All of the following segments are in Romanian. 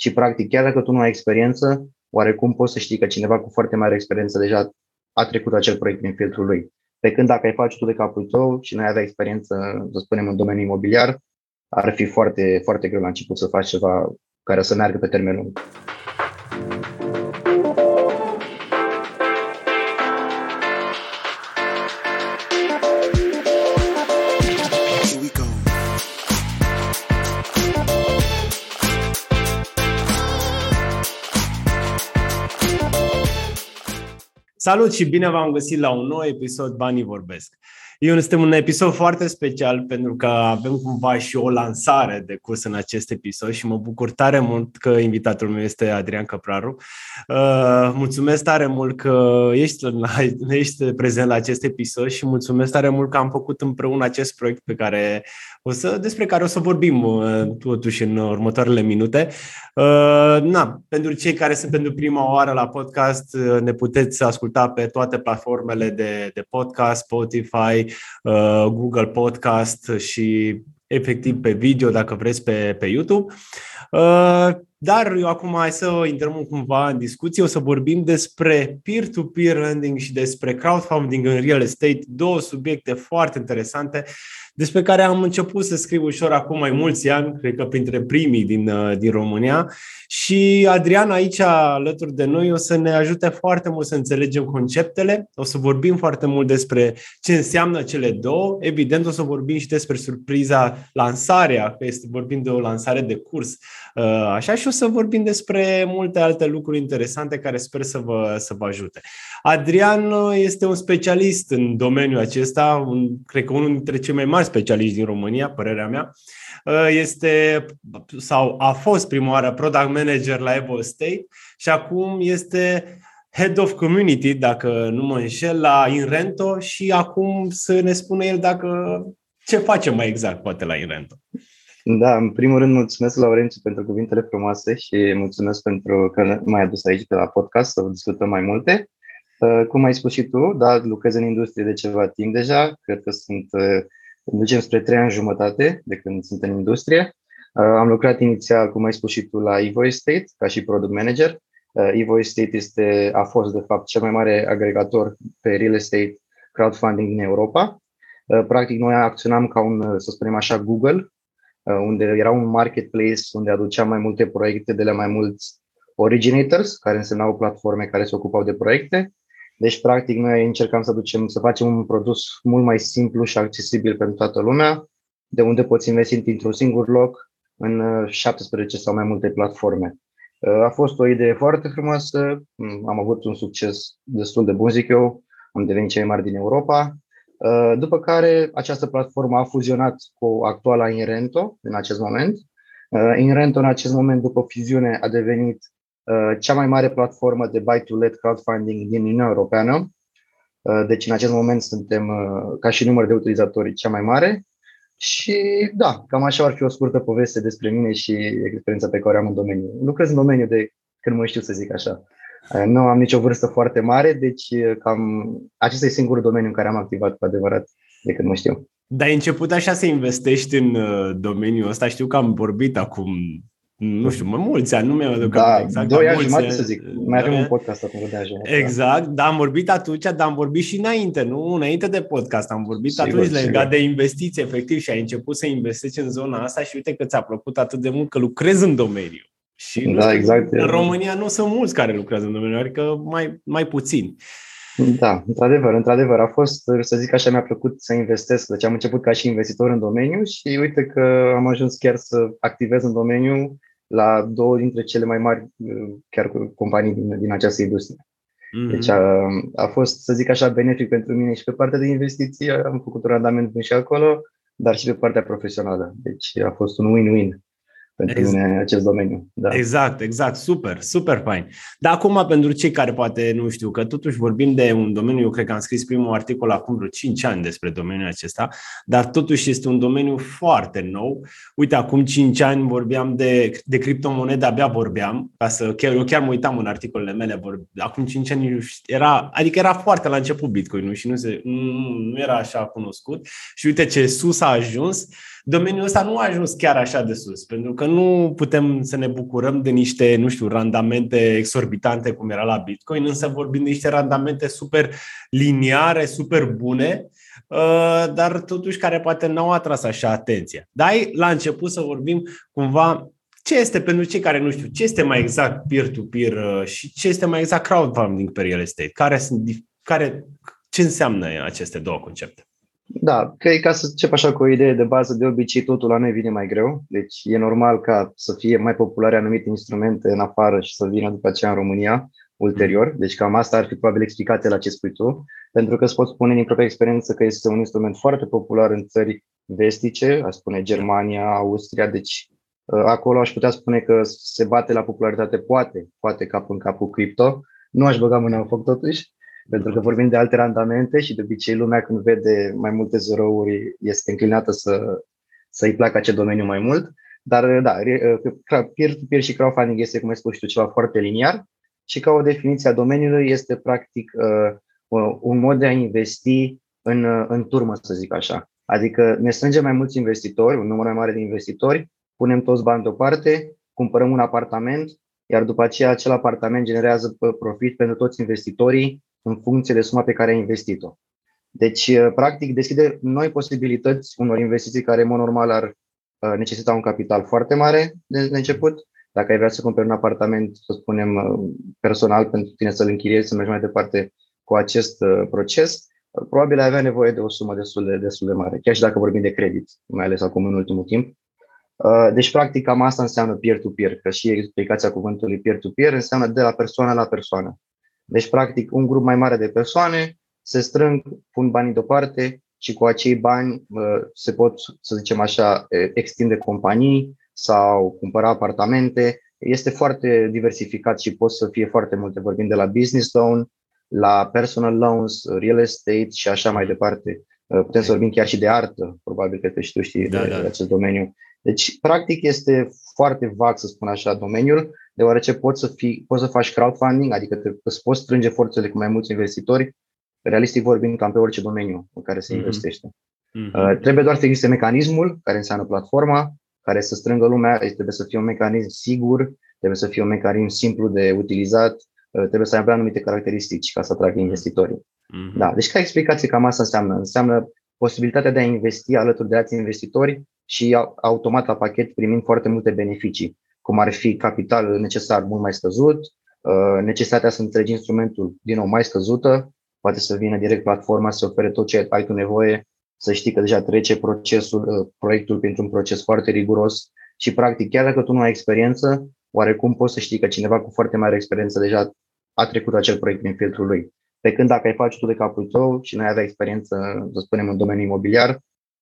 și practic chiar dacă tu nu ai experiență, oarecum poți să știi că cineva cu foarte mare experiență deja a trecut acel proiect prin filtrul lui. Pe când dacă ai face tu de capul tău și nu ai avea experiență, să spunem, în domeniul imobiliar, ar fi foarte, foarte greu la început să faci ceva care să meargă pe termen lung. Salut și bine v-am găsit la un nou episod Banii Vorbesc. Eu este un episod foarte special pentru că avem cumva și o lansare de curs în acest episod și mă bucur tare mult că invitatul meu este Adrian Căpraru. Uh, mulțumesc tare mult că ești, ești prezent la acest episod și mulțumesc tare mult că am făcut împreună acest proiect pe care o să, despre care o să vorbim uh, totuși în următoarele minute. Uh, na, pentru cei care sunt pentru prima oară la podcast, uh, ne puteți asculta pe toate platformele de, de podcast, Spotify, Google Podcast și efectiv pe video dacă vreți pe, pe YouTube. Dar eu acum hai să intrăm cumva în discuție, o să vorbim despre peer-to-peer lending și despre crowdfunding în real estate, două subiecte foarte interesante despre care am început să scriu ușor acum mai mulți ani, cred că printre primii din, uh, din România. Și Adrian aici alături de noi o să ne ajute foarte mult să înțelegem conceptele, o să vorbim foarte mult despre ce înseamnă cele două. Evident, o să vorbim și despre surpriza lansarea, că este vorbim de o lansare de curs. Uh, așa și o să vorbim despre multe alte lucruri interesante care sper să vă, să vă ajute. Adrian uh, este un specialist în domeniul acesta, un, cred că unul dintre cei mai mari specialiști din România, părerea mea. Uh, este sau a fost prima oară product manager la Evo State și acum este Head of Community, dacă nu mă înșel, la Inrento și acum să ne spună el dacă ce face mai exact, poate, la Inrento. Da, în primul rând mulțumesc, Laurențiu, pentru cuvintele frumoase și mulțumesc pentru că m-ai adus aici pe la podcast să discutăm mai multe. Uh, cum ai spus și tu, da, lucrez în industrie de ceva timp deja, cred că sunt, uh, ducem spre trei ani jumătate de când sunt în industrie. Uh, am lucrat inițial, cum ai spus și tu, la Evo Estate ca și product manager. Evo Estate este, a fost, de fapt, cel mai mare agregator pe real estate crowdfunding din Europa. Practic, noi acționam ca un, să spunem așa, Google, unde era un marketplace unde aduceam mai multe proiecte de la mai mulți originators, care însemnau platforme care se ocupau de proiecte deci, practic, noi încercăm să ducem, să facem un produs mult mai simplu și accesibil pentru toată lumea, de unde poți investi într-un singur loc în 17 uh, sau mai multe platforme. Uh, a fost o idee foarte frumoasă, mm, am avut un succes destul de bun, zic eu, am devenit cei mai mari din Europa, uh, după care această platformă a fuzionat cu actuala Inrento în acest moment. Inrento în acest moment, după fuziune, a devenit Uh, cea mai mare platformă de buy-to-let crowdfunding din Uniunea Europeană. Uh, deci, în acest moment, suntem, uh, ca și număr de utilizatori, cea mai mare. Și da, cam așa ar fi o scurtă poveste despre mine și experiența pe care am în domeniu. Lucrez în domeniu de când mă știu să zic așa. Nu am nicio vârstă foarte mare, deci cam acesta e singurul domeniu în care am activat cu adevărat de când mă știu. Dar ai început așa să investești în domeniul ăsta? Știu că am vorbit acum nu știu, mai mulți ani, nu mi-am aduc da, exact. Doi ani jumătate să zic. Mai avem un podcast acum de ajung. Exact, dar am vorbit atunci, dar am vorbit și înainte, nu? Înainte de podcast. Am vorbit sigur, atunci sigur. legat de investiții, efectiv, și ai început să investești în zona asta și uite că ți-a plăcut atât de mult că lucrezi în domeniu. Și da, știu, exact. În România nu sunt mulți care lucrează în domeniu, adică mai, mai puțini. Da, într-adevăr, într-adevăr, a fost, să zic așa, mi-a plăcut să investesc. Deci am început ca și investitor în domeniu și uite că am ajuns chiar să activez în domeniu la două dintre cele mai mari uh, chiar companii din, din această industrie. Mm-hmm. Deci a, a fost, să zic așa, benefic pentru mine și pe partea de investiții, am făcut un randament bun și acolo, dar și pe partea profesională. Deci a fost un win-win pentru exact. mine în acest domeniu. Da. Exact, exact, super, super fain. Dar acum, pentru cei care poate nu știu, că totuși vorbim de un domeniu, eu cred că am scris primul articol acum vreo 5 ani despre domeniul acesta, dar totuși este un domeniu foarte nou. Uite, acum 5 ani vorbeam de, de criptomonede, abia vorbeam, ca să, chiar, eu chiar mă uitam în articolele mele, vor, acum 5 ani era, adică era foarte la început Bitcoin și nu, se, nu, nu era așa cunoscut și uite ce sus a ajuns domeniul ăsta nu a ajuns chiar așa de sus, pentru că nu putem să ne bucurăm de niște, nu știu, randamente exorbitante cum era la Bitcoin, însă vorbim de niște randamente super liniare, super bune, uh, dar totuși care poate n-au atras așa atenția. Dar la început să vorbim cumva ce este pentru cei care nu știu, ce este mai exact peer-to-peer uh, și ce este mai exact crowdfunding pe real estate? Care sunt, care, ce înseamnă aceste două concepte? Da, cred ca să încep așa cu o idee de bază, de obicei totul la noi vine mai greu, deci e normal ca să fie mai populare anumite instrumente în afară și să vină după aceea în România ulterior, deci cam asta ar fi probabil explicația la ce spui tu, pentru că îți pot spune din propria experiență că este un instrument foarte popular în țări vestice, aș spune Germania, Austria, deci ă, acolo aș putea spune că se bate la popularitate, poate, poate cap în cap cu cripto, nu aș băga mâna în foc totuși, pentru că vorbim de alte randamente și de obicei lumea când vede mai multe zerouri este înclinată să, să-i placă acel domeniu mai mult. Dar da, peer-to-peer și crowdfunding este, cum ai spus tu, ceva foarte liniar și ca o definiție a domeniului este practic uh, un mod de a investi în, în turmă, să zic așa. Adică ne strângem mai mulți investitori, un număr mai mare de investitori, punem toți bani deoparte, cumpărăm un apartament, iar după aceea acel apartament generează profit pentru toți investitorii în funcție de suma pe care ai investit-o. Deci, uh, practic, deschide noi posibilități unor investiții care, în mod normal, ar uh, necesita un capital foarte mare de început. Dacă ai vrea să cumperi un apartament, să spunem, uh, personal pentru tine să-l închiriezi, să mergi mai departe cu acest proces, probabil ai avea nevoie de o sumă destul de, destul de mare, chiar și dacă vorbim de credit, mai ales acum în ultimul timp. Deci, practic, cam asta înseamnă peer-to-peer, că și explicația cuvântului peer-to-peer înseamnă de la persoană la persoană. Deci, practic, un grup mai mare de persoane se strâng, pun banii deoparte și cu acei bani se pot, să zicem așa, extinde companii sau cumpăra apartamente. Este foarte diversificat și pot să fie foarte multe, vorbim de la business loan, la personal loans, real estate și așa mai departe. Putem să vorbim chiar și de artă, probabil că și tu știi da, de, da. de acest domeniu. Deci, practic, este foarte vag, să spun așa, domeniul, deoarece poți să, fii, poți să faci crowdfunding, adică te, îți poți strânge forțele cu mai mulți investitori, realistic vorbind, cam pe orice domeniu în care se mm-hmm. investește. Mm-hmm. Uh, trebuie doar să existe mecanismul, care înseamnă platforma, care să strângă lumea, trebuie să fie un mecanism sigur, trebuie să fie un mecanism simplu de utilizat, uh, trebuie să aibă anumite caracteristici ca să atragă investitorii. Mm-hmm. Da, deci ca explicație cam asta înseamnă. Înseamnă posibilitatea de a investi alături de alți investitori și automat la pachet primind foarte multe beneficii cum ar fi capital necesar mult mai scăzut, uh, necesitatea să înțelegi instrumentul din nou mai scăzută, poate să vină direct platforma să ofere tot ce ai tu nevoie, să știi că deja trece procesul, uh, proiectul printr-un proces foarte riguros și practic chiar dacă tu nu ai experiență, oarecum poți să știi că cineva cu foarte mare experiență deja a trecut acel proiect prin filtrul lui. Pe când dacă ai face tu de capul tău și nu ai avea experiență, să spunem, în domeniul imobiliar,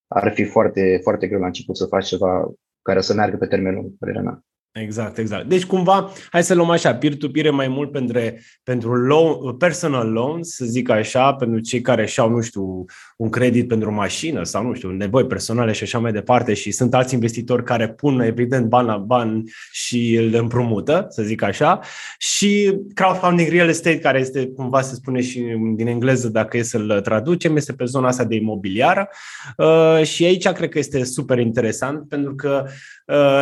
ar fi foarte, foarte greu la început să faci ceva care să meargă pe termen lung, părerea mea. Exact, exact. Deci cumva, hai să luăm așa, peer-to-peer mai mult pentru, pentru loan, personal loans, să zic așa, pentru cei care și-au, nu știu, un credit pentru o mașină sau, nu știu, nevoi personale și așa mai departe și sunt alți investitori care pun, evident, bani la bani și îl împrumută, să zic așa, și crowdfunding real estate, care este, cumva se spune și din engleză, dacă e să-l traducem, este pe zona asta de imobiliară uh, și aici cred că este super interesant pentru că, uh,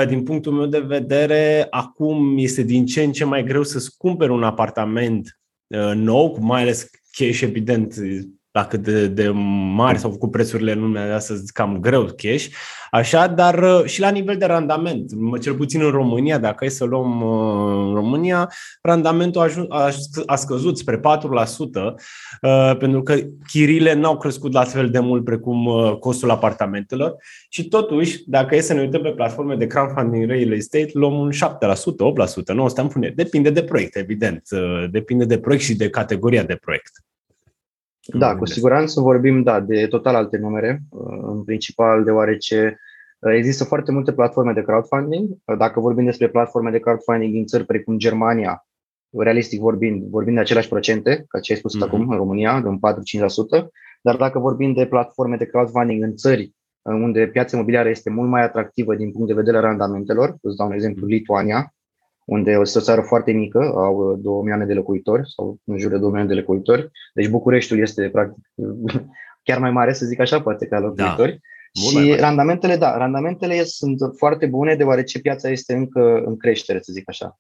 din punctul meu de vedere, vedere, acum este din ce în ce mai greu să-ți cumperi un apartament uh, nou, mai ales cash, evident, la cât de, de mari s-au făcut prețurile în lumea de astăzi, cam greu cash, așa, dar uh, și la nivel de randament, cel puțin în România, dacă e să luăm uh, în România, randamentul a, ajuns, a, a scăzut spre 4%, uh, pentru că chirile n-au crescut la fel de mult precum costul apartamentelor și totuși, dacă e să ne uităm pe platforme de crowdfunding real estate, luăm un 7%, 8%, nu o să pune. Depinde de proiect, evident, depinde de proiect și de categoria de proiect. Da, cu siguranță vorbim da, de total alte numere, uh, în principal deoarece uh, există foarte multe platforme de crowdfunding. Uh, dacă vorbim despre platforme de crowdfunding din țări precum Germania, realistic vorbind, vorbim de aceleași procente, ca ce ai spus mm-hmm. acum, în România, de un 4-5%, dar dacă vorbim de platforme de crowdfunding în țări unde piața imobiliară este mult mai atractivă din punct de vedere randamentelor, îți dau un exemplu, Lituania, unde este o țară foarte mică, au 2 milioane de locuitori sau în jur de 2 milioane de locuitori. Deci Bucureștiul este practic chiar mai mare, să zic așa, poate ca locuitori. Bun, și randamentele, da, randamentele sunt foarte bune deoarece piața este încă în creștere, să zic așa.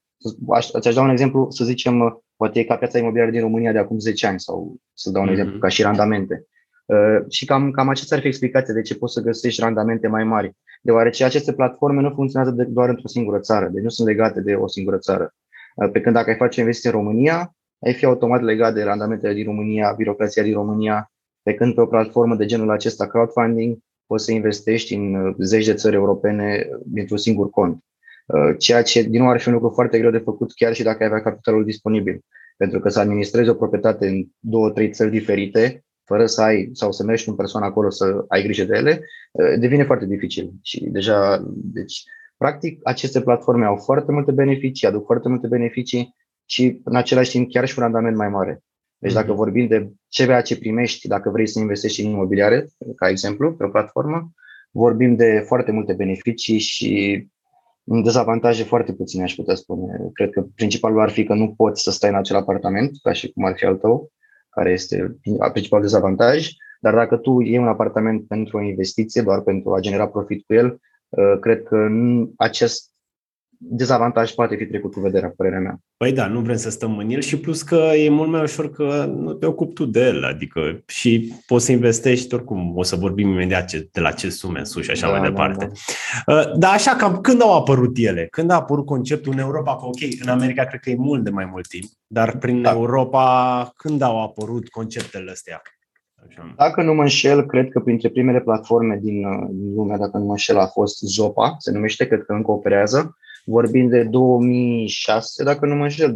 Aș, aș da un exemplu, să zicem, poate e ca piața imobiliară din România de acum 10 ani sau să dau un mm-hmm. exemplu, ca și randamente. Uh, și cam, cam acestea ar fi explicația de ce poți să găsești randamente mai mari. Deoarece aceste platforme nu funcționează de, doar într-o singură țară, deci nu sunt legate de o singură țară. Uh, pe când dacă ai face investiții în România, ai fi automat legat de randamentele din România, birocrația din România, pe când pe o platformă de genul acesta, crowdfunding, poți să investești în uh, zeci de țări europene dintr-un singur cont. Uh, ceea ce, din nou, ar fi un lucru foarte greu de făcut, chiar și dacă ai avea capitalul disponibil. Pentru că să administrezi o proprietate în două, trei țări diferite, fără să ai sau să mergi în persoană acolo să ai grijă de ele, uh, devine foarte dificil. Și deja, deci, practic, aceste platforme au foarte multe beneficii, aduc foarte multe beneficii și, în același timp, chiar și un randament mai mare. Deci dacă mhm. vorbim de CVA ce primești dacă vrei să investești în imobiliare, ca exemplu, pe o platformă, vorbim de foarte multe beneficii și dezavantaje foarte puține, aș putea spune. Cred că principalul ar fi că nu poți să stai în acel apartament, ca și cum ar fi al tău, care este principalul dezavantaj, dar dacă tu iei un apartament pentru o investiție, doar pentru a genera profit cu el, uh, cred că acest dezavantaj poate fi trecut cu vederea, părerea mea. Păi da, nu vrem să stăm în el și plus că e mult mai ușor că nu te ocupi tu de el, adică și poți să investești oricum, o să vorbim imediat de la ce sume în sus și așa da, mai da, departe. Da, da. Dar așa, cam când au apărut ele? Când a apărut conceptul în Europa? Că ok, în America cred că e mult de mai mult timp, dar prin da. Europa când au apărut conceptele astea? Așa. Dacă nu mă înșel, cred că printre primele platforme din, din lumea, dacă nu mă înșel, a fost Zopa, se numește, cred că încă operează vorbim de 2006, dacă nu mă înșel, 2004-2006,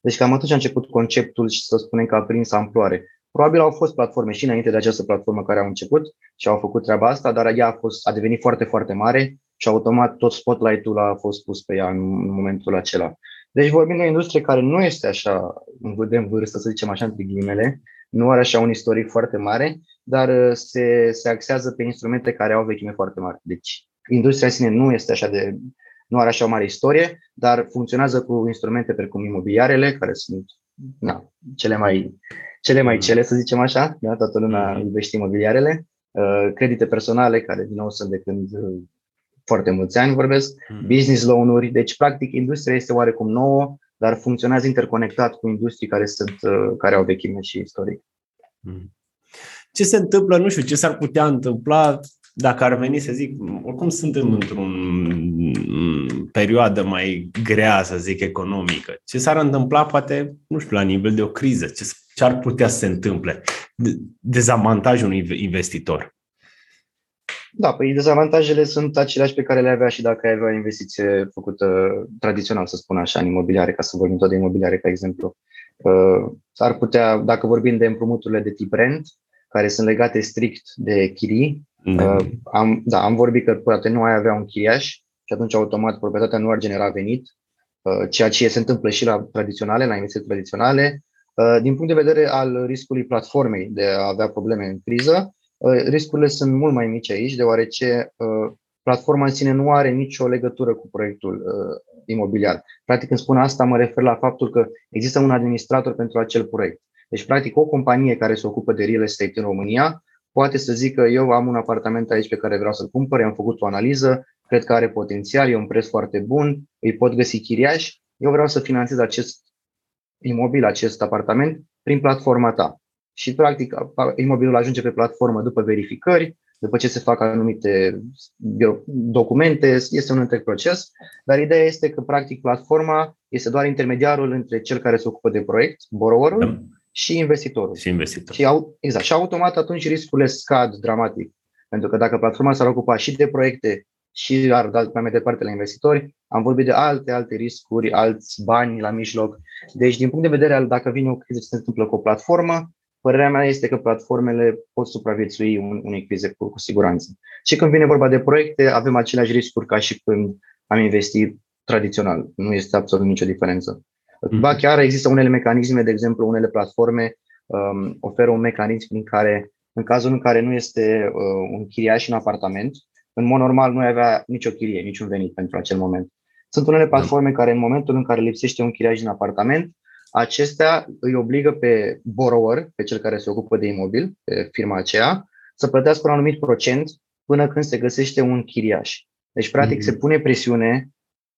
deci cam atunci a început conceptul și să spunem că a prins amploare. Probabil au fost platforme și înainte de această platformă care au început și au făcut treaba asta, dar ea a, fost, a devenit foarte, foarte mare și automat tot spotlight-ul a fost pus pe ea în, în momentul acela. Deci vorbim de o industrie care nu este așa de în vârstă, să zicem așa, între ghilimele, nu are așa un istoric foarte mare, dar uh, se, se axează pe instrumente care au vechime foarte mare. Deci industria în sine nu este așa de, nu are așa o mare istorie, dar funcționează cu instrumente precum imobiliarele, care sunt na, cele mai cele mai cele, să zicem așa, da? toată lumea mm-hmm. iubește imobiliarele, uh, credite personale, care din nou sunt de când uh, foarte mulți ani vorbesc, mm-hmm. business loan-uri, deci practic industria este oarecum nouă, dar funcționează interconectat cu industrii care, sunt, uh, care au vechime și istoric. Mm-hmm. Ce se întâmplă, nu știu, ce s-ar putea întâmpla dacă ar veni să zic, oricum suntem într-o perioadă mai grea, să zic, economică. Ce s-ar întâmpla, poate, nu știu, la nivel de o criză? Ce, ce ar putea să se întâmple? Dezavantajul unui investitor. Da, păi dezavantajele sunt aceleași pe care le avea și dacă ai avea o investiție făcută tradițional, să spun așa, în imobiliare, ca să vorbim tot de imobiliare, ca exemplu. Uh, ar putea, dacă vorbim de împrumuturile de tip rent, care sunt legate strict de chirii, da. Uh, am, da, am vorbit că poate nu ai avea un chiriaș și atunci automat proprietatea nu ar genera venit, uh, ceea ce se întâmplă și la tradiționale, la investiții tradiționale. Uh, din punct de vedere al riscului platformei de a avea probleme în criză, uh, riscurile sunt mult mai mici aici, deoarece uh, platforma în sine nu are nicio legătură cu proiectul uh, imobiliar. Practic, când spun asta, mă refer la faptul că există un administrator pentru acel proiect. Deci, practic, o companie care se ocupă de real estate în România poate să zică eu am un apartament aici pe care vreau să-l cumpăr, am făcut o analiză, cred că are potențial, e un preț foarte bun, îi pot găsi chiriaș, eu vreau să finanțez acest imobil, acest apartament prin platforma ta. Și, practic, imobilul ajunge pe platformă după verificări, după ce se fac anumite documente, este un întreg proces, dar ideea este că, practic, platforma este doar intermediarul între cel care se ocupă de proiect, borrowerul, da și investitorul. Și investitorul. Și, au, exact. Și automat atunci riscurile scad dramatic. Pentru că dacă platforma s-ar ocupa și de proiecte și ar da mai departe la investitori, am vorbit de alte, alte riscuri, alți bani la mijloc. Deci, din punct de vedere al dacă vine o criză ce se întâmplă cu o platformă, părerea mea este că platformele pot supraviețui unei crize cu, cu siguranță. Și când vine vorba de proiecte, avem aceleași riscuri ca și când am investit tradițional. Nu este absolut nicio diferență. Mm-hmm. Ba chiar există unele mecanisme, de exemplu, unele platforme um, oferă un mecanism prin care, în cazul în care nu este uh, un chiriaș în apartament, în mod normal nu ai avea nicio chirie, niciun venit pentru acel moment. Sunt unele da. platforme care, în momentul în care lipsește un chiriaș în apartament, acestea îi obligă pe borrower, pe cel care se ocupă de imobil, pe firma aceea, să plătească un anumit procent până când se găsește un chiriaș. Deci, practic, mm-hmm. se pune presiune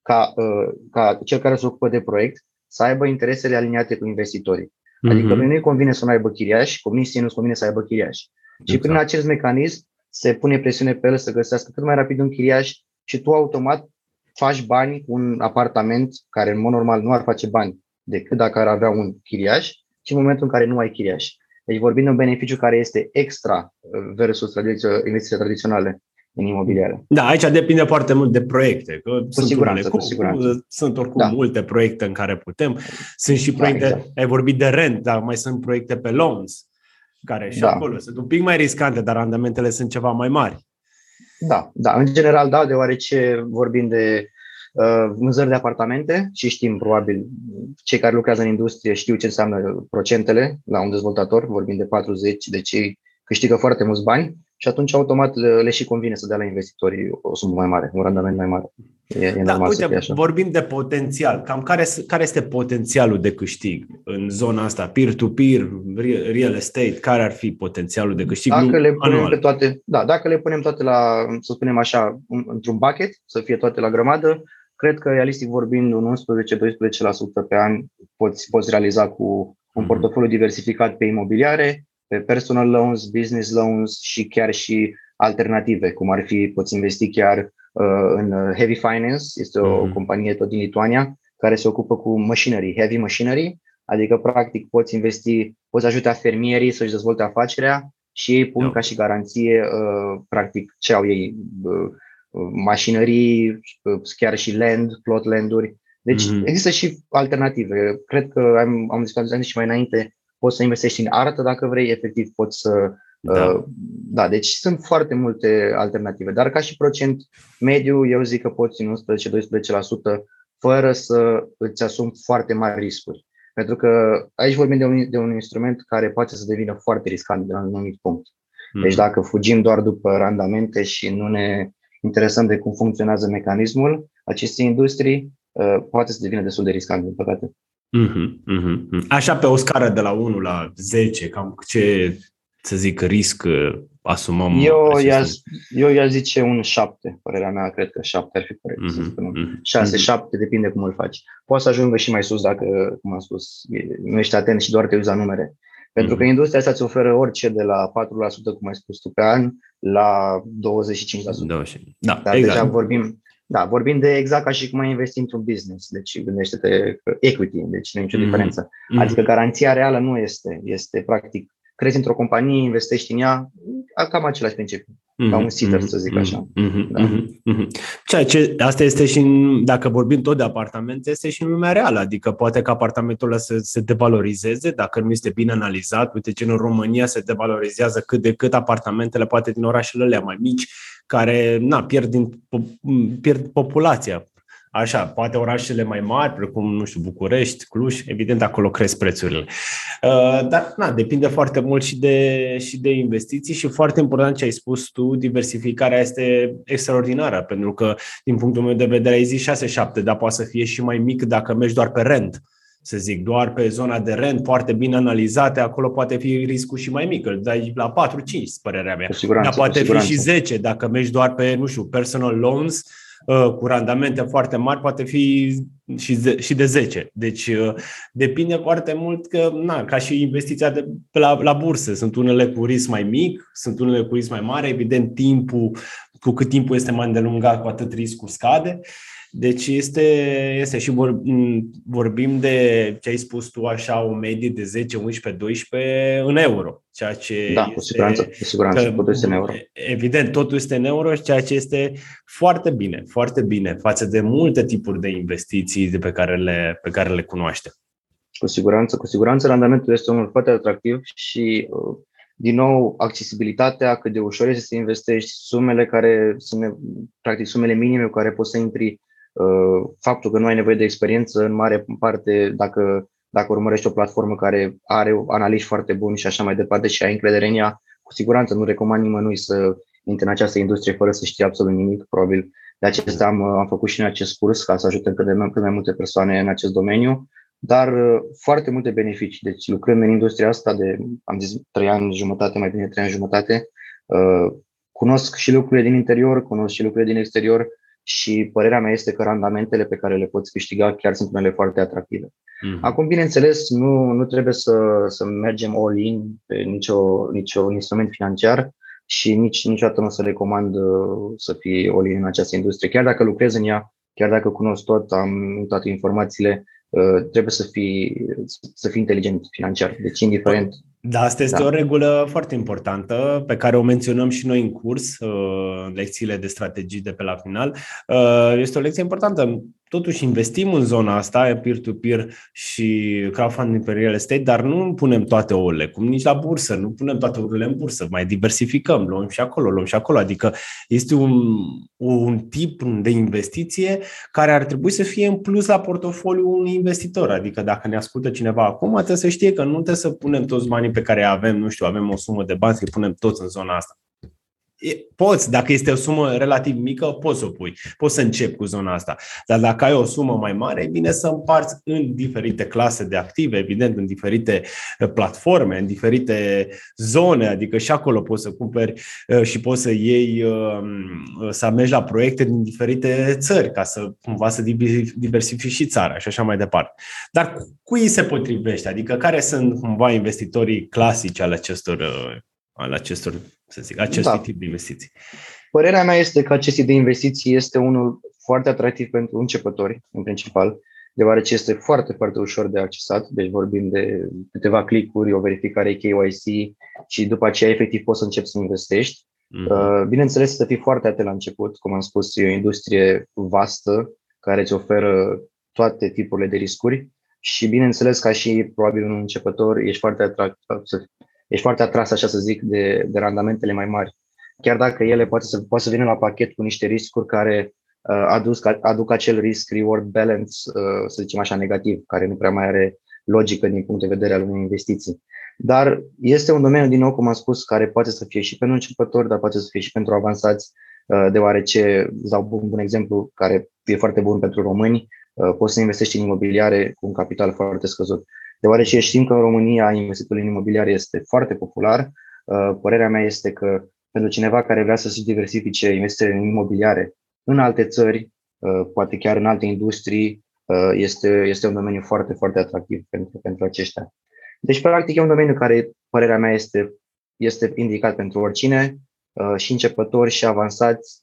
ca, uh, ca cel care se ocupă de proiect să aibă interesele aliniate cu investitorii. Mm-hmm. Adică lui nu-i convine să nu aibă chiriaș, comisiei nu-ți convine să aibă chiriaș. Exact. Și prin acest mecanism se pune presiune pe el să găsească cât mai rapid un chiriaș și tu automat faci bani cu un apartament care în mod normal nu ar face bani decât dacă ar avea un chiriaș și în momentul în care nu ai chiriaș. Deci vorbim de un beneficiu care este extra uh, versus tradițio- investițiile tradiționale în imobiliare. Da, aici depinde foarte mult de proiecte. Că cu sunt siguranță, cu, cu siguranță. Sunt oricum da. multe proiecte în care putem. Sunt și da, proiecte, da, exact. ai vorbit de rent, dar mai sunt proiecte pe loans, care și da. acolo sunt un pic mai riscante, dar randamentele sunt ceva mai mari. Da, da, în general da, deoarece vorbim de uh, vânzări de apartamente și știm probabil cei care lucrează în industrie știu ce înseamnă procentele la un dezvoltator, vorbim de 40, de cei câștigă foarte mulți bani și atunci automat le, le și convine să dea la investitorii o sumă mai mare, un randament mai mare. E, e da, uite, așa. vorbim de potențial. Cam care, care este potențialul de câștig în zona asta? Peer-to-peer, real estate, care ar fi potențialul de câștig dacă le punem anual? Pe toate, da, dacă le punem toate la, să spunem așa, într-un bucket, să fie toate la grămadă, cred că, realistic vorbind, un 11-12% pe an poți, poți realiza cu un mhm. portofoliu diversificat pe imobiliare, pe personal loans, business loans și chiar și alternative, cum ar fi, poți investi chiar uh, în Heavy Finance, este o mm-hmm. companie tot din Lituania, care se ocupă cu machinery, heavy machinery, adică practic poți investi, poți ajuta fermierii să-și dezvolte afacerea și ei pun yeah. ca și garanție uh, practic ce au ei, uh, mașinării, uh, chiar și land, plot landuri. Deci mm-hmm. există și alternative. Cred că am, am discutat și mai înainte poți să investești în artă dacă vrei, efectiv poți să. Da. Uh, da, deci sunt foarte multe alternative, dar ca și procent mediu, eu zic că poți în 11-12% fără să îți asumi foarte mari riscuri. Pentru că aici vorbim de un, de un instrument care poate să devină foarte riscant de la un anumit punct. Deci mhm. dacă fugim doar după randamente și nu ne interesăm de cum funcționează mecanismul acestei industrii, uh, poate să devină destul de riscant, din păcate. Mm-hmm, mm-hmm. Așa pe o scară de la 1 la 10, cam ce, să zic, risc uh, asumăm? Eu i-aș, eu i-aș zice un 7, părerea mea, cred că 7 ar fi corect. Mm-hmm, 6, 7, mm-hmm. depinde cum îl faci. Poți să ajungă și mai sus dacă, cum am spus, nu ești atent și doar te uiți la numere. Pentru mm-hmm. că industria asta îți oferă orice de la 4%, cum ai spus tu, pe an, la 25%. 20. Da, Dar exact. deja vorbim, da, vorbim de exact ca și cum ai investi într-un business, deci gândește-te equity, deci nu e nicio mm-hmm. diferență. Adică garanția reală nu este, este practic crezi într-o companie, investești în ea, cam același principiu, mm-hmm. ca un sitter, mm-hmm. să zic așa. Mm-hmm. Da. Mm-hmm. Ceea ce, asta este și, în, dacă vorbim tot de apartamente, este și în lumea reală, adică poate că apartamentul ăla să se devalorizeze, dacă nu este bine analizat, uite ce în România se devalorizează cât de cât apartamentele, poate din orașele alea mai mici, care na, pierd, din, pierd populația. Așa, poate orașele mai mari, precum, nu știu, București, Cluj, evident, acolo cresc prețurile. Uh, dar, na, depinde foarte mult și de, și de investiții și foarte important ce ai spus tu, diversificarea este extraordinară, pentru că, din punctul meu de vedere, ai zis 6-7, dar poate să fie și mai mic dacă mergi doar pe rent să zic, doar pe zona de rent, foarte bine analizate, acolo poate fi riscul și mai mic, îl dai la 4-5, părerea mea. siguranță, Dar poate fi și 10, dacă mergi doar pe, nu știu, personal loans, uh, cu randamente foarte mari, poate fi și, de, și de 10. Deci uh, depinde foarte mult că, na, ca și investiția de, la, la bursă, sunt unele cu risc mai mic, sunt unele cu risc mai mare, evident timpul, cu cât timpul este mai îndelungat, cu atât riscul scade. Uh, deci este, este și vor, vorbim de ce ai spus tu așa, o medie de 10, 11, 12 în euro. Ceea ce da, este, cu siguranță, cu siguranță, că, totul este în euro. Evident, totul este în euro, ceea ce este foarte bine, foarte bine față de multe tipuri de investiții de pe care le, pe care le cunoaștem. Cu siguranță, cu siguranță randamentul este unul foarte atractiv și uh, din nou, accesibilitatea, cât de ușor este să investești, sumele care sunt, practic, sumele minime cu care poți să intri Uh, faptul că nu ai nevoie de experiență, în mare parte, dacă, dacă urmărești o platformă care are analiști foarte buni și așa mai departe și ai încredere în ea, cu siguranță nu recomand nimănui să intre în această industrie fără să știe absolut nimic, probabil. De acesta am, am făcut și în acest curs ca să ajutăm cât de mai, cât mai multe persoane în acest domeniu, dar uh, foarte multe beneficii. Deci lucrând în industria asta de, am zis, trei ani jumătate, mai bine trei ani jumătate, Cunosc și lucrurile din interior, cunosc și lucrurile din exterior și părerea mea este că randamentele pe care le poți câștiga chiar sunt unele foarte atractive. Mm-hmm. Acum, bineînțeles, nu, nu trebuie să, să mergem all-in pe nicio, nicio instrument financiar și nici niciodată nu o să recomand uh, să fii all-in în această industrie. Chiar dacă lucrez în ea, chiar dacă cunosc tot, am toate informațiile, uh, trebuie să fii, să fii inteligent financiar. Deci, indiferent da, asta este da. o regulă foarte importantă pe care o menționăm și noi în curs, uh, lecțiile de strategii de pe la final. Uh, este o lecție importantă totuși investim în zona asta, peer-to-peer și crowdfunding pe real estate, dar nu punem toate ouăle, cum nici la bursă, nu punem toate ouăle în bursă, mai diversificăm, luăm și acolo, luăm și acolo. Adică este un, un tip de investiție care ar trebui să fie în plus la portofoliul unui investitor. Adică dacă ne ascultă cineva acum, trebuie să știe că nu trebuie să punem toți banii pe care avem, nu știu, avem o sumă de bani, să punem toți în zona asta poți, dacă este o sumă relativ mică, poți să o pui, poți să începi cu zona asta. Dar dacă ai o sumă mai mare, e bine să împarți în diferite clase de active, evident, în diferite uh, platforme, în diferite zone, adică și acolo poți să cumperi uh, și poți să iei, um, să mergi la proiecte din diferite țări, ca să cumva să diversifici și țara și așa mai departe. Dar cui se potrivește? Adică care sunt cumva investitorii clasici ale acestor, uh, ale acestor să zic, acest da. tip de investiții? Părerea mea este că acest tip de investiții este unul foarte atractiv pentru începători, în principal, deoarece este foarte, foarte ușor de accesat, deci vorbim de câteva clicuri, o verificare KYC și după aceea efectiv poți să începi să investești. Mm-hmm. Bineînțeles, să fii foarte atent la început, cum am spus, e o industrie vastă care îți oferă toate tipurile de riscuri și bineînțeles, ca și probabil un începător, ești foarte atras, ești foarte atras, așa să zic, de, de randamentele mai mari. Chiar dacă ele poate să, poate să vină la pachet cu niște riscuri care uh, aduc, aduc acel risk-reward balance, uh, să zicem așa, negativ, care nu prea mai are logică din punct de vedere al unei investiții. Dar este un domeniu, din nou, cum am spus, care poate să fie și pentru începători, dar poate să fie și pentru avansați, uh, deoarece, dau un bun exemplu care e foarte bun pentru români, uh, poți să investești în imobiliare cu un capital foarte scăzut. Deoarece știm că în România investitul în imobiliar este foarte popular, uh, părerea mea este că pentru cineva care vrea să se diversifice investițiile în imobiliare în alte țări, uh, poate chiar în alte industrii, uh, este, este un domeniu foarte, foarte atractiv pentru, pentru aceștia. Deci, practic, e un domeniu care, părerea mea, este, este indicat pentru oricine, și începători și avansați,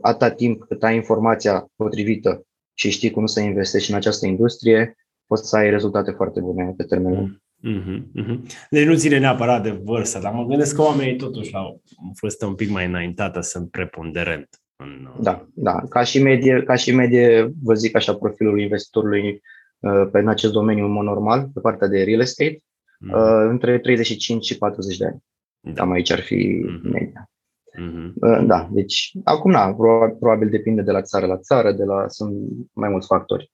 atâta timp cât ai informația potrivită și știi cum să investești în această industrie, poți să ai rezultate foarte bune pe termen lung. Mm-hmm, mm-hmm. Deci nu ține neapărat de vârstă, dar mă gândesc că oamenii totuși la o vârstă un pic mai înaintată sunt preponderent. În... Uh, da, da. Ca și medie, ca și medie vă zic așa, profilul investitorului uh, pe în acest domeniu în mod normal, pe partea de real estate, mm-hmm. între 35 și 40 de ani. Da. Cam aici ar fi mm-hmm. media. Mm-hmm. Da, deci acum na, probabil, probabil depinde de la țară la țară, de la sunt mai mulți factori.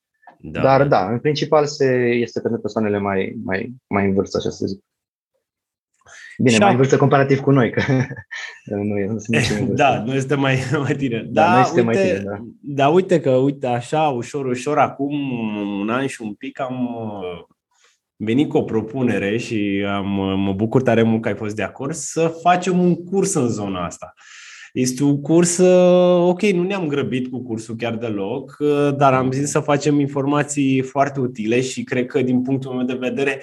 Da. Dar da, în principal se, este pentru persoanele mai, mai, mai în vârstă, așa să zic. Bine, și mai în vârstă comparativ cu noi, că nu, nu sunt Da, nu este mai, mai tine. Da, da nu este uite, mai tine, da. da, uite că, uite, așa, ușor, ușor, acum un an și un pic am uh, venit cu o propunere și am, uh, mă bucur tare mult că ai fost de acord să facem un curs în zona asta. Este un curs, uh, ok, nu ne-am grăbit cu cursul chiar deloc, uh, dar am zis să facem informații foarte utile și cred că din punctul meu de vedere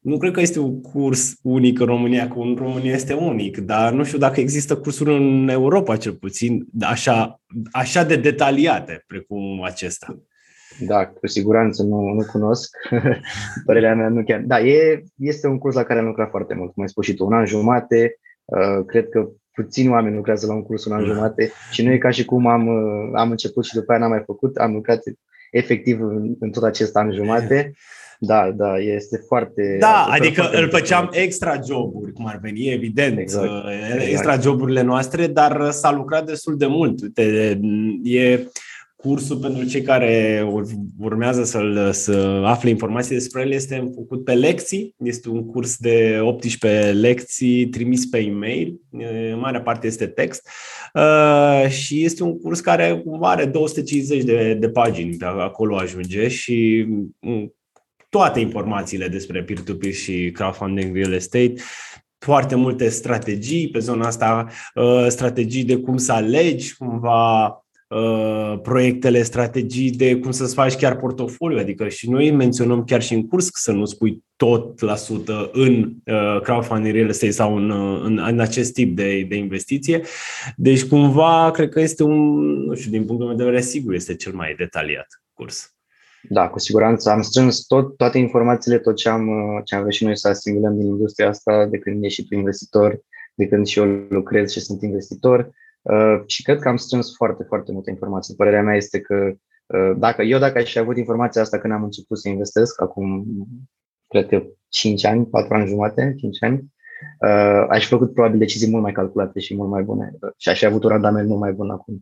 nu cred că este un curs unic în România, că în România este unic, dar nu știu dacă există cursuri în Europa cel puțin așa, așa de detaliate precum acesta. Da, cu siguranță nu, nu cunosc. Părerea mea nu chiar. Da, e, este un curs la care am lucrat foarte mult, cum ai spus și tu, un an jumate. Uh, cred că puțini oameni lucrează la un curs un an da. jumate și nu e ca și cum am, uh, am început și după aia n-am mai făcut, am lucrat efectiv în, în tot acest an jumate. Da, da, este foarte... Da, adică foarte îl făceam extra joburi, cum ar veni, evident, exact, uh, extra exact. joburile noastre, dar s-a lucrat destul de mult. Uite, e cursul pentru cei care urmează să să afle informații despre el este făcut pe lecții. Este un curs de 18 lecții trimis pe e-mail. În marea parte este text. Și este un curs care are 250 de, de pagini. Acolo ajunge și toate informațiile despre peer-to-peer și crowdfunding real estate foarte multe strategii pe zona asta, uh, strategii de cum să alegi cumva uh, proiectele, strategii de cum să-ți faci chiar portofoliu. Adică și noi menționăm chiar și în curs să nu spui tot la sută în uh, crowdfunding real estate sau în, în, în acest tip de, de investiție. Deci cumva cred că este un, nu știu, din punctul meu de vedere, sigur este cel mai detaliat curs. Da, cu siguranță. Am strâns tot, toate informațiile, tot ce am, ce am vrut și noi să asimilăm din industria asta, de când ești și tu investitor, de când și eu lucrez și sunt investitor. Uh, și cred că am strâns foarte, foarte multe informații. Părerea mea este că uh, dacă eu dacă aș fi avut informația asta când am început să investesc, acum cred că 5 ani, 4 ani jumate, 5 ani, uh, aș fi făcut probabil decizii mult mai calculate și mult mai bune și aș fi avut un randament mult mai bun acum,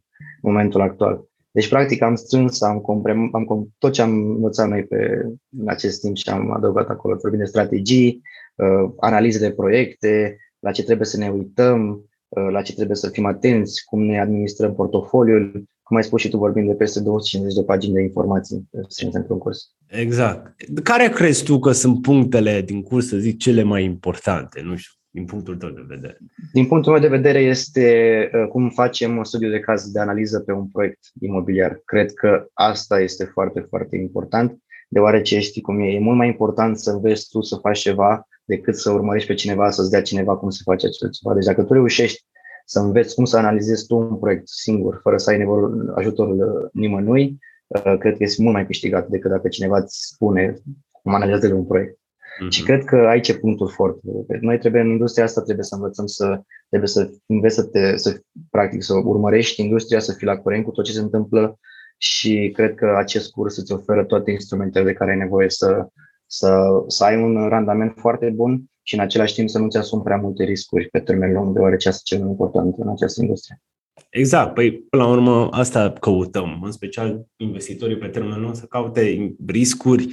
în momentul actual. Deci, practic, am strâns, am, comprem, am tot ce am învățat noi pe, în acest timp și am adăugat acolo, vorbim de strategii, uh, analize de proiecte, la ce trebuie să ne uităm, uh, la ce trebuie să fim atenți, cum ne administrăm portofoliul, cum ai spus și tu, vorbim de peste 250 de pagini de informații strânse într-un curs. Exact. Care crezi tu că sunt punctele din curs, să zic, cele mai importante? Nu știu din punctul tău de vedere? Din punctul meu de vedere este uh, cum facem un studiu de caz de analiză pe un proiect imobiliar. Cred că asta este foarte, foarte important, deoarece știi cum e. E mult mai important să vezi tu să faci ceva decât să urmărești pe cineva, să-ți dea cineva cum să face acel ceva. Deci dacă tu reușești să înveți cum să analizezi tu un proiect singur, fără să ai nevoie ajutorul nimănui, uh, cred că este mult mai câștigat decât dacă cineva îți spune cum analizează un proiect. Mm-hmm. Și cred că aici e punctul fort. Noi trebuie, în industria asta, trebuie să învățăm să, trebuie să înveți să, te, să, practic, să urmărești industria, să fii la curent cu tot ce se întâmplă și cred că acest curs îți oferă toate instrumentele de care ai nevoie să, să, să ai un randament foarte bun și în același timp să nu-ți asumi prea multe riscuri pe termen lung, deoarece asta e cel mai important în această industrie. Exact. Păi, până la urmă, asta căutăm, în special investitorii pe termen lung, să caute riscuri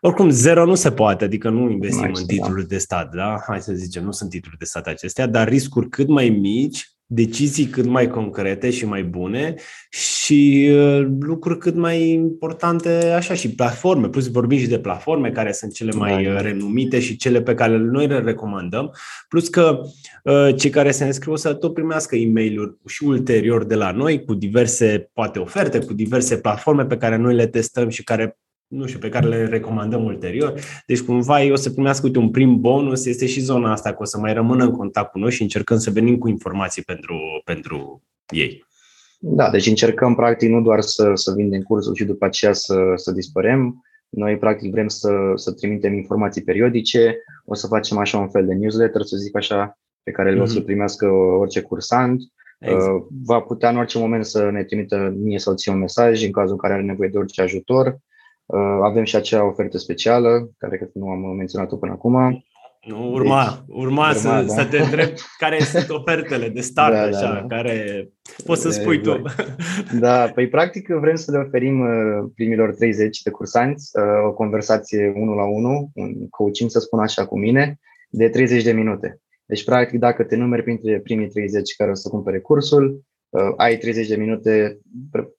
oricum, zero nu se poate, adică nu investim mai în titluri da. de stat, da? Hai să zicem, nu sunt titluri de stat acestea, dar riscuri cât mai mici, decizii cât mai concrete și mai bune și uh, lucruri cât mai importante, așa, și platforme. Plus vorbim și de platforme care sunt cele mai da. renumite și cele pe care noi le recomandăm. Plus că uh, cei care se înscriu o să tot primească e mail și ulterior de la noi cu diverse, poate oferte, cu diverse platforme pe care noi le testăm și care nu știu, pe care le recomandăm ulterior. Deci cumva ei o să primească, uite, un prim bonus, este și zona asta, că o să mai rămână în contact cu noi și încercăm să venim cu informații pentru, pentru ei. Da, deci încercăm practic nu doar să, să vindem cursul și după aceea să, să dispărem. Noi practic vrem să, să trimitem informații periodice, o să facem așa un fel de newsletter, să zic așa, pe care mm-hmm. o să mhm. primească orice cursant. Exact. Uh, va putea în orice moment să ne trimită mie sau ție un mesaj în cazul în care are nevoie de orice ajutor. Uh, avem și acea ofertă specială, care cred că nu am menționat-o până acum. Nu, urma, deci, urma, urma să, da. să te întreb care sunt ofertele de start, da, așa, da, da. care poți să spui tu. Da, păi practic vrem să le oferim uh, primilor 30 de cursanți uh, o conversație unul la unul, un coaching, să spun așa, cu mine, de 30 de minute. Deci, practic, dacă te numeri printre primii 30 care o să cumpere cursul, ai 30 de minute.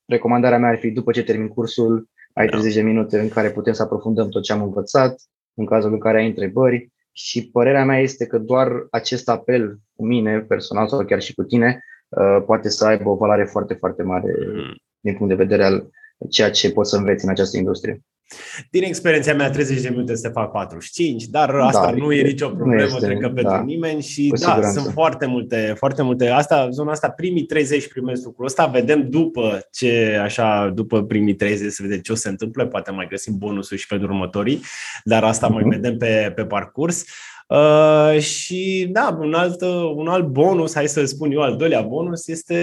Recomandarea mea ar fi, după ce termin cursul, ai 30 da. de minute în care putem să aprofundăm tot ce am învățat, în cazul în care ai întrebări și părerea mea este că doar acest apel cu mine personal sau chiar și cu tine uh, poate să aibă o valoare foarte, foarte mare mm. din punct de vedere al ceea ce poți să înveți în această industrie. Din experiența mea, 30 de minute se fac 45, dar asta da, nu e nicio problemă, este, cred că pentru da, nimeni și da, siguranță. sunt foarte multe, foarte multe. Asta, zona asta, primii 30 primesc lucrul ăsta, vedem după ce, așa, după primii 30 să vedem ce o se întâmplă, poate mai găsim bonusul și pentru următorii, dar asta uh-huh. mai mhm. vedem pe, pe parcurs. Uh, și da, un alt, un alt bonus, hai să spun eu, al doilea bonus, este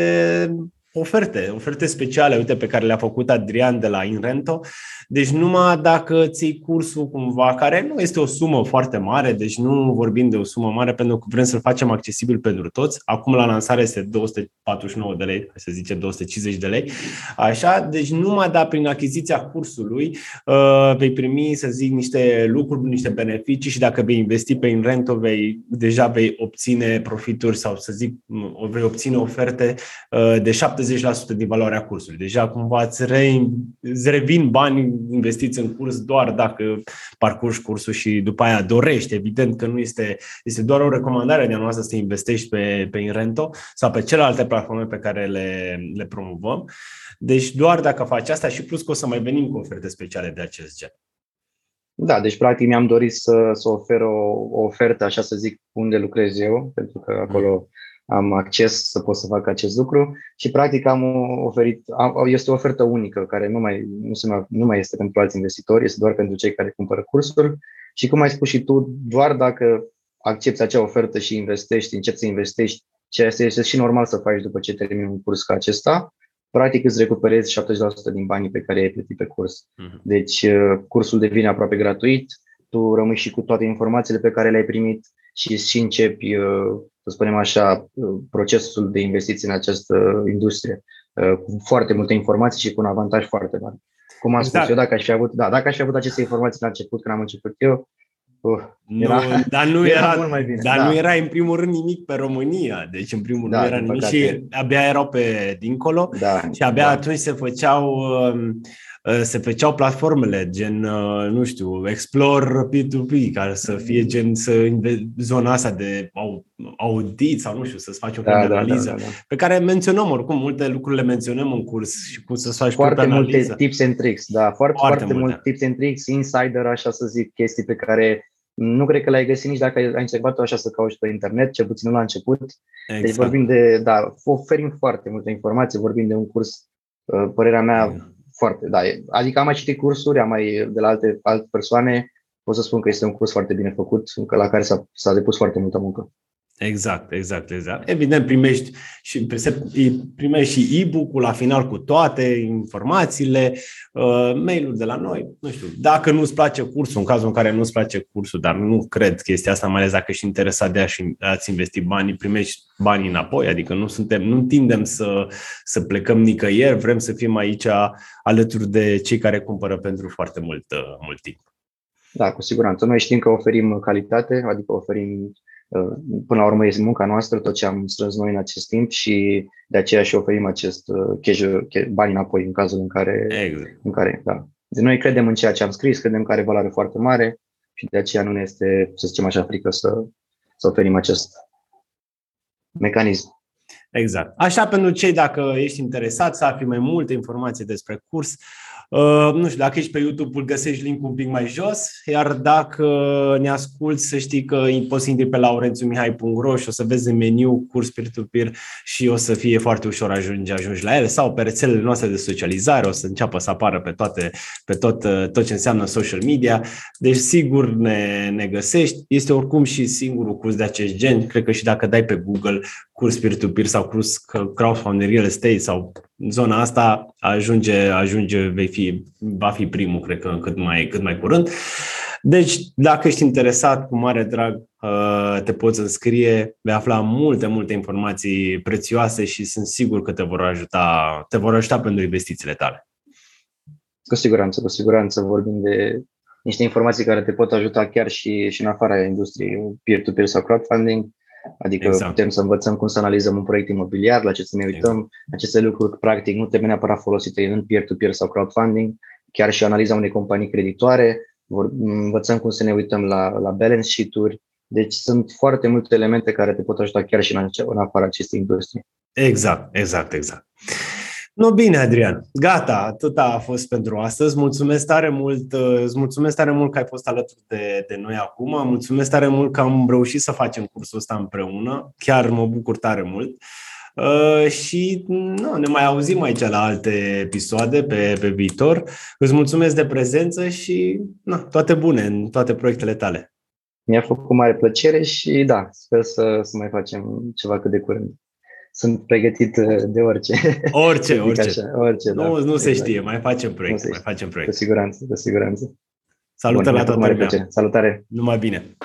oferte, oferte speciale, uite, pe care le-a făcut Adrian de la Inrento. Deci numai dacă ții cursul cumva, care nu este o sumă foarte mare, deci nu vorbim de o sumă mare pentru că vrem să-l facem accesibil pentru toți. Acum la lansare este 249 de lei, să zice 250 de lei. Așa, deci numai da prin achiziția cursului uh, vei primi, să zic, niște lucruri, niște beneficii și dacă vei investi pe Inrento, vei, deja vei obține profituri sau să zic, vei obține oferte uh, de 7 70% din valoarea cursului. Deja cumva îți, re, îți revin bani investiți în curs doar dacă parcurgi cursul și după aia dorești. Evident că nu este, este doar o recomandare de a noastră să investești pe, pe Inrento sau pe celelalte platforme pe care le, le promovăm. Deci doar dacă faci asta și plus că o să mai venim cu oferte speciale de acest gen. Da, deci practic mi-am dorit să, să ofer o, o ofertă, așa să zic, unde lucrez eu, pentru că acolo am acces să pot să fac acest lucru și practic am oferit, am, este o ofertă unică care nu mai, nu, se mai, nu mai este pentru alți investitori, este doar pentru cei care cumpără cursuri și cum ai spus și tu, doar dacă accepti acea ofertă și investești, începi să investești, ceea ce este și normal să faci după ce termini un curs ca acesta, practic îți recuperezi 70% din banii pe care ai plătit pe curs. Uh-huh. Deci uh, cursul devine aproape gratuit, tu rămâi și cu toate informațiile pe care le-ai primit și și începi, uh, să spunem așa, uh, procesul de investiții în această industrie cu foarte multe informații și cu un avantaj foarte mare. Cum am exact. spus eu, dacă aș fi avut, da, dacă aș fi avut aceste informații la început, când am început eu, Uh, era, nu, dar nu era, era mult mai bine. Dar da. nu era în primul rând nimic pe România. Deci în primul da, rând era nimic și abia erau pe dincolo da, și abia da. atunci se făceau um, uh, se făceau platformele gen, uh, nu știu, Explore P2P, care să fie gen să zona asta de audit sau nu știu, să-ți faci o da, da, analiză, da, da, da. pe care menționăm oricum, multe lucruri le menționăm în curs și cum să faci Foarte multe analiză. tips and tricks, da, foarte, foarte, foarte multe tips and tricks, insider, așa să zic, chestii pe care nu cred că l-ai găsit nici dacă ai încercat așa să cauți pe internet, cel puțin nu la început. Deci exact. Deci vorbim de, da, oferim foarte multe informații, vorbim de un curs, uh, părerea mea, mm. Foarte, da, adică am mai citit cursuri, am mai de la alte, alte persoane, pot să spun că este un curs foarte bine făcut, la care s-a, s-a depus foarte multă muncă. Exact, exact, exact. Evident, primești și, primești și e-book-ul la final cu toate informațiile, uh, mail-ul de la noi. Nu știu, dacă nu-ți place cursul, în cazul în care nu-ți place cursul, dar nu cred chestia asta, mai ales dacă ești interesat de a-ți investi banii, primești banii înapoi, adică nu suntem, nu tindem să, să plecăm nicăieri, vrem să fim aici alături de cei care cumpără pentru foarte mult, uh, mult timp. Da, cu siguranță. Noi știm că oferim calitate, adică oferim Uh, până la urmă este munca noastră, tot ce am strâns noi în acest timp și de aceea și oferim acest uh, cash, bani înapoi în cazul în care, exact. în care da. De noi credem în ceea ce am scris, credem că are valoare foarte mare și de aceea nu ne este, să zicem așa, frică să, să oferim acest mecanism. Exact. Așa pentru cei dacă ești interesat să afli mai multe informații despre curs, Uh, nu știu, dacă ești pe YouTube, îl găsești link un pic mai jos, iar dacă ne asculti, să știi că poți să intri pe laurențiumihai.ro și o să vezi în meniu curs peer-to-peer și o să fie foarte ușor ajungi, ajungi la ele sau pe rețelele noastre de socializare, o să înceapă să apară pe, toate, pe tot, uh, tot ce înseamnă social media. Deci sigur ne, ne găsești. Este oricum și singurul curs de acest gen. Cred că și dacă dai pe Google curs peer-to-peer sau curs crowdfunding real estate sau zona asta, ajunge, ajunge vei fi, va fi primul, cred că cât mai, cât mai curând. Deci, dacă ești interesat, cu mare drag, uh, te poți înscrie, vei afla multe, multe informații prețioase și sunt sigur că te vor ajuta, te vor ajuta pentru investițiile tale. Cu siguranță, cu siguranță vorbim de niște informații care te pot ajuta chiar și, și în afara industriei, peer-to-peer sau crowdfunding, Adică exact. putem să învățăm cum să analizăm un proiect imobiliar, la ce să ne uităm. Exact. Aceste lucruri, practic, nu trebuie neapărat folosite în peer-to-peer sau crowdfunding, chiar și analiza unei companii creditoare, vor, învățăm cum să ne uităm la, la balance sheet-uri. Deci sunt foarte multe elemente care te pot ajuta chiar și în, în afara acestei industrii. Exact, exact, exact. No, bine, Adrian. Gata, atât a fost pentru astăzi. Mulțumesc tare mult, uh, îți mulțumesc tare mult că ai fost alături de, de noi acum. Mulțumesc tare mult că am reușit să facem cursul ăsta împreună. Chiar mă bucur tare mult. Uh, și nu, ne mai auzim aici la alte episoade pe, pe viitor. Îți mulțumesc de prezență și na, toate bune în toate proiectele tale. Mi-a făcut mare plăcere și da, sper să, să mai facem ceva cât de curând sunt pregătit uh, de orice. Orice, orice. Așa, orice nu, da, nu se exact. știe, mai facem proiect, mai facem proiect. Cu siguranță, cu siguranță. Salutare la toată lumea. Salutare. Numai bine.